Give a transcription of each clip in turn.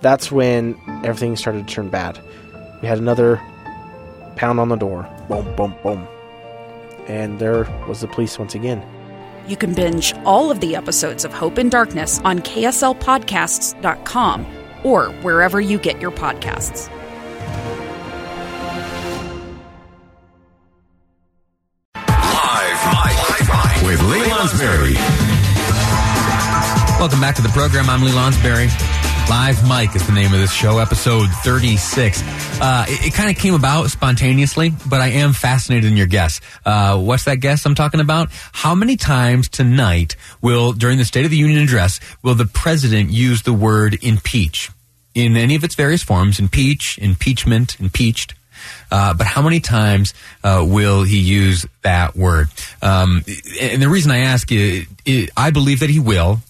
That's when everything started to turn bad. We had another pound on the door. Boom, boom, boom. And there was the police once again. You can binge all of the episodes of Hope in Darkness on KSLPodcasts.com or wherever you get your podcasts. Live with Lee Lonsberry. Welcome back to the program. I'm Lee Lonsberry. Live Mic is the name of this show, episode 36. Uh, it, it kind of came about spontaneously, but I am fascinated in your guess. Uh, what's that guess I'm talking about? How many times tonight will, during the State of the Union address, will the president use the word impeach? In any of its various forms, impeach, impeachment, impeached. Uh, but how many times uh, will he use that word? Um, and the reason I ask you, I believe that he will.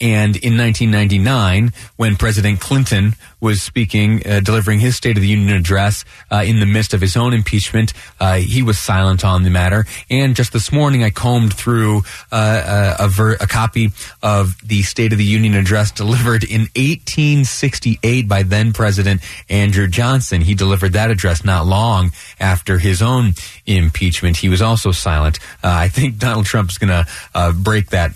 And in 1999, when President Clinton was speaking, uh, delivering his State of the Union address uh, in the midst of his own impeachment, uh, he was silent on the matter. And just this morning, I combed through uh, a, ver- a, copy of the State of the Union address delivered in 1868 by then President Andrew Johnson. He delivered that address not long after his own impeachment. He was also silent. Uh, I think Donald Trump is going to uh, break that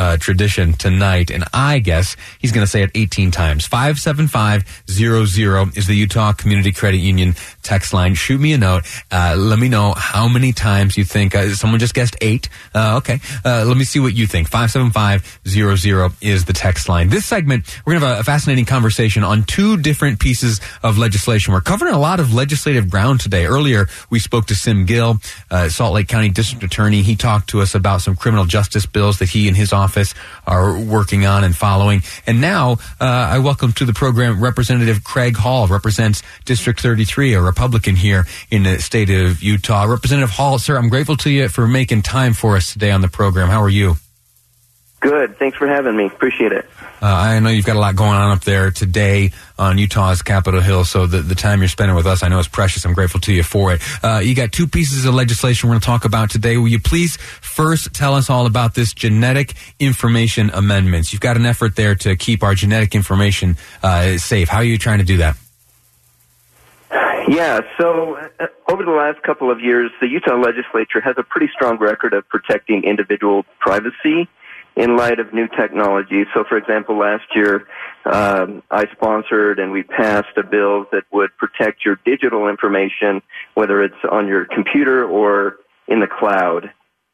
uh, tradition tonight, and I guess he's going to say it 18 times. 57500 is the Utah Community Credit Union text line. Shoot me a note. Uh, let me know how many times you think. Uh, someone just guessed eight. Uh, okay. Uh, let me see what you think. 57500 is the text line. This segment, we're going to have a fascinating conversation on two different pieces of legislation. We're covering a lot of legislative ground today. Earlier, we spoke to Sim Gill, uh, Salt Lake County District Attorney. He talked to us about some criminal justice bills that he and his office are working on and following. And now, uh, I welcome to the program Representative Craig Hall, represents District 33, a Republican here in the state of Utah. Representative Hall, sir, I'm grateful to you for making time for us today on the program. How are you? Good. Thanks for having me. Appreciate it. Uh, I know you've got a lot going on up there today on Utah's Capitol Hill, so the, the time you're spending with us, I know is precious. I'm grateful to you for it. Uh, you got two pieces of legislation we're going to talk about today. Will you please first tell us all about this genetic information amendments? You've got an effort there to keep our genetic information uh, safe. How are you trying to do that? Yeah, so uh, over the last couple of years, the Utah legislature has a pretty strong record of protecting individual privacy in light of new technology. So, for example, last year um, I sponsored and we passed a bill that would protect your digital information, whether it's on your computer or in the cloud.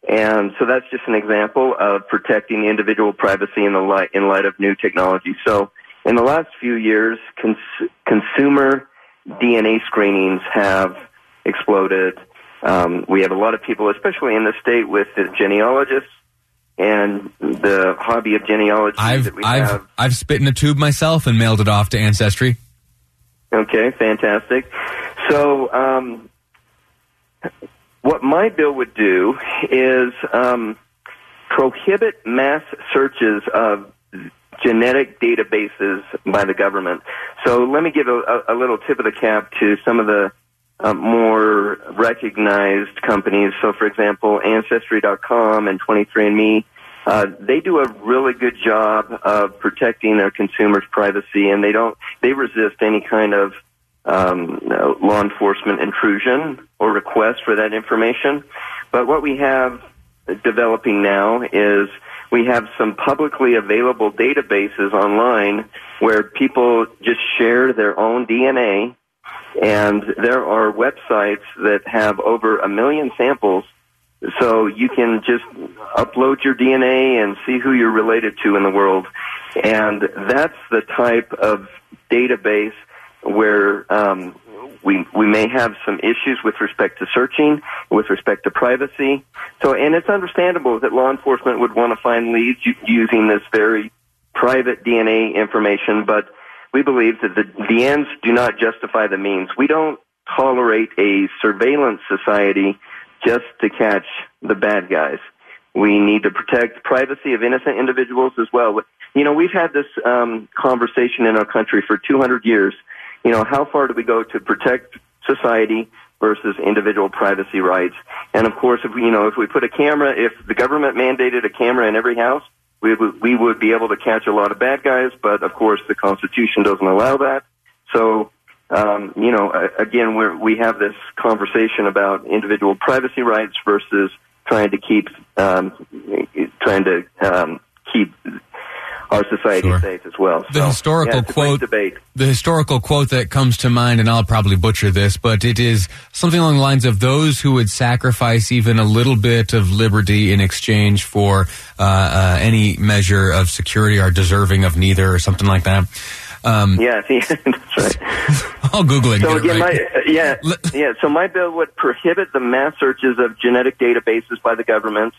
And so that's just an example of protecting individual privacy in the light in light of new technology. So, in the last few years, cons- consumer DNA screenings have exploded. Um, we have a lot of people, especially in the state, with genealogists and the hobby of genealogy I've, that we I've, have. I've spit in a tube myself and mailed it off to Ancestry. Okay, fantastic. So, um, what my bill would do is um, prohibit mass searches of genetic databases by the government. So let me give a, a, little tip of the cap to some of the uh, more recognized companies. So, for example, Ancestry.com and 23andMe, uh, they do a really good job of protecting their consumers' privacy, and they don't they resist any kind of um, law enforcement intrusion or request for that information. But what we have developing now is we have some publicly available databases online where people just share their own DNA and there are websites that have over a million samples so you can just upload your DNA and see who you're related to in the world. And that's the type of database where um, we we may have some issues with respect to searching, with respect to privacy. So, and it's understandable that law enforcement would want to find leads using this very private DNA information, but we believe that the, the ends do not justify the means. We don't tolerate a surveillance society just to catch the bad guys. We need to protect privacy of innocent individuals as well. You know, we've had this um, conversation in our country for 200 years. You know, how far do we go to protect society versus individual privacy rights? And of course, if we, you know, if we put a camera, if the government mandated a camera in every house, we would, we would be able to catch a lot of bad guys. But of course, the Constitution doesn't allow that. So um, you know, again, we we have this conversation about individual privacy rights versus trying to keep um, trying to um, keep our society sure. safe as well. The historical yeah, quote, debate. the historical quote that comes to mind, and I'll probably butcher this, but it is something along the lines of those who would sacrifice even a little bit of liberty in exchange for uh, uh, any measure of security are deserving of neither, or something like that. Um, yeah, that's right. I'll Google it. So again, right. my, yeah, yeah. So my bill would prohibit the mass searches of genetic databases by the government.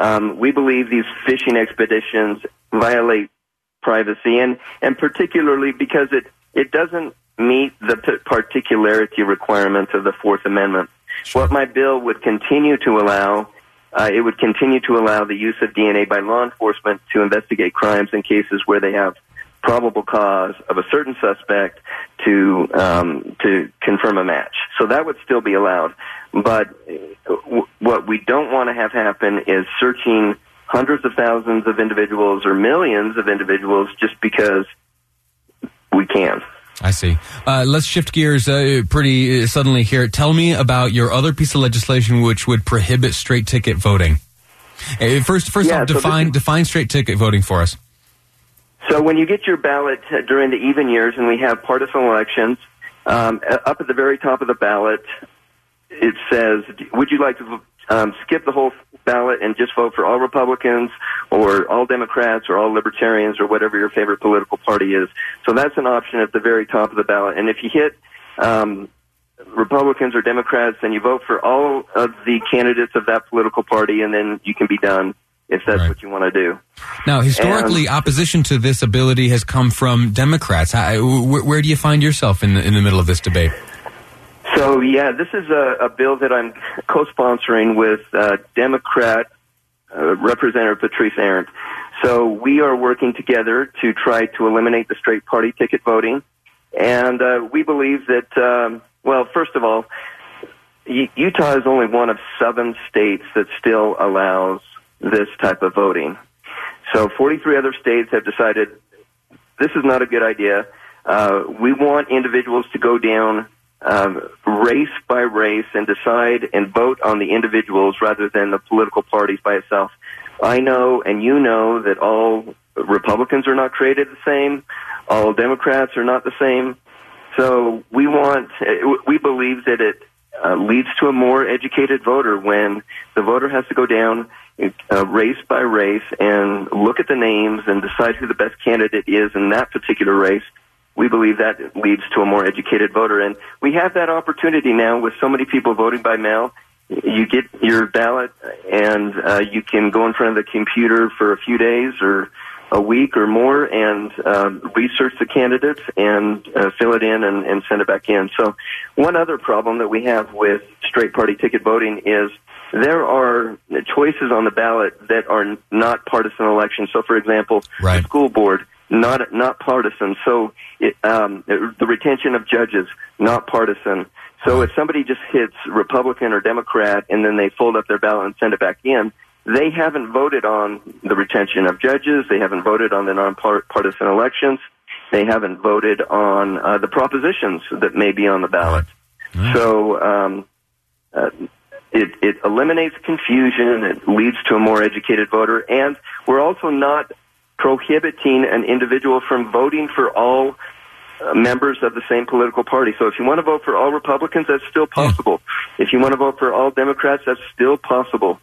Um, we believe these fishing expeditions violate privacy, and and particularly because it it doesn't meet the particularity requirements of the Fourth Amendment. Sure. What my bill would continue to allow. Uh, it would continue to allow the use of DNA by law enforcement to investigate crimes in cases where they have probable cause of a certain suspect to um, to confirm a match. So that would still be allowed. But w- what we don't want to have happen is searching hundreds of thousands of individuals or millions of individuals just because we can. I see. Uh, let's shift gears uh, pretty uh, suddenly here. Tell me about your other piece of legislation which would prohibit straight ticket voting. Uh, first, first yeah, off, define is- define straight ticket voting for us. So when you get your ballot during the even years and we have partisan elections, um, up at the very top of the ballot, it says, would you like to um, skip the whole ballot and just vote for all Republicans or all Democrats or all Libertarians or whatever your favorite political party is? So that's an option at the very top of the ballot. And if you hit um, Republicans or Democrats, then you vote for all of the candidates of that political party, and then you can be done if that's right. what you want to do. Now, historically, and, opposition to this ability has come from Democrats. where, where, do you find yourself in the, in the middle of this debate? So, yeah, this is a, a bill that I'm co-sponsoring with uh, Democrat uh, Representative Patrice Arent. So we are working together to try to eliminate the straight party ticket voting. And uh, we believe that, um, well, first of all, Utah is only one of seven states that still allows this type of voting. So 43 other states have decided this is not a good idea. Uh, we want individuals to go down um, race by race and decide and vote on the individuals rather than the political parties by itself. I know and you know that all Republicans are not created the same. All Democrats are not the same. So we want, we believe that it uh, leads to a more educated voter when the voter has to go down uh, race by race and look at the names and decide who the best candidate is in that particular race. We believe that leads to a more educated voter. And we have that opportunity now with so many people voting by mail. You get your ballot and uh, you can go in front of the computer for a few days or a week or more and uh, research the candidates and uh, fill it in and, and send it back in. So, one other problem that we have with straight party ticket voting is there are choices on the ballot that are not partisan elections. So, for example, right. the school board not not partisan. So, it, um, the retention of judges not partisan. So, if somebody just hits Republican or Democrat and then they fold up their ballot and send it back in, they haven't voted on the retention of judges. They haven't voted on the nonpartisan elections. They haven't voted on uh, the propositions that may be on the ballot. Right. So um, uh, it, it eliminates confusion. It leads to a more educated voter, and we're also not prohibiting an individual from voting for all uh, members of the same political party. So if you want to vote for all Republicans, that's still possible. If you want to vote for all Democrats, that's still possible.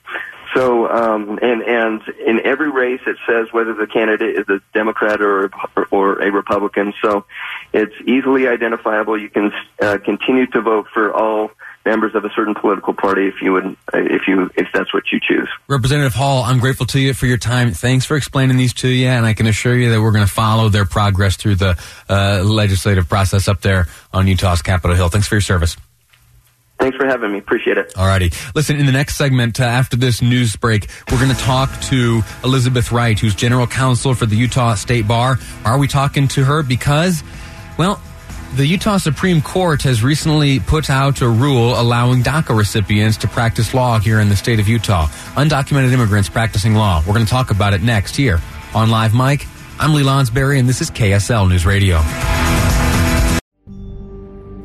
So, um, and and in every race, it says whether the candidate is a Democrat or or a Republican. So, it's easily identifiable. You can uh, continue to vote for all members of a certain political party if you would, if you, if that's what you choose. Representative Hall, I'm grateful to you for your time. Thanks for explaining these to you, and I can assure you that we're going to follow their progress through the uh, legislative process up there on Utah's Capitol Hill. Thanks for your service. Thanks for having me. Appreciate it. Alrighty. Listen, in the next segment, uh, after this news break, we're going to talk to Elizabeth Wright, who's general counsel for the Utah State Bar. Are we talking to her? Because, well, the Utah Supreme Court has recently put out a rule allowing DACA recipients to practice law here in the state of Utah. Undocumented immigrants practicing law. We're going to talk about it next here on Live Mic. I'm Lee Lonsberry, and this is KSL News Radio.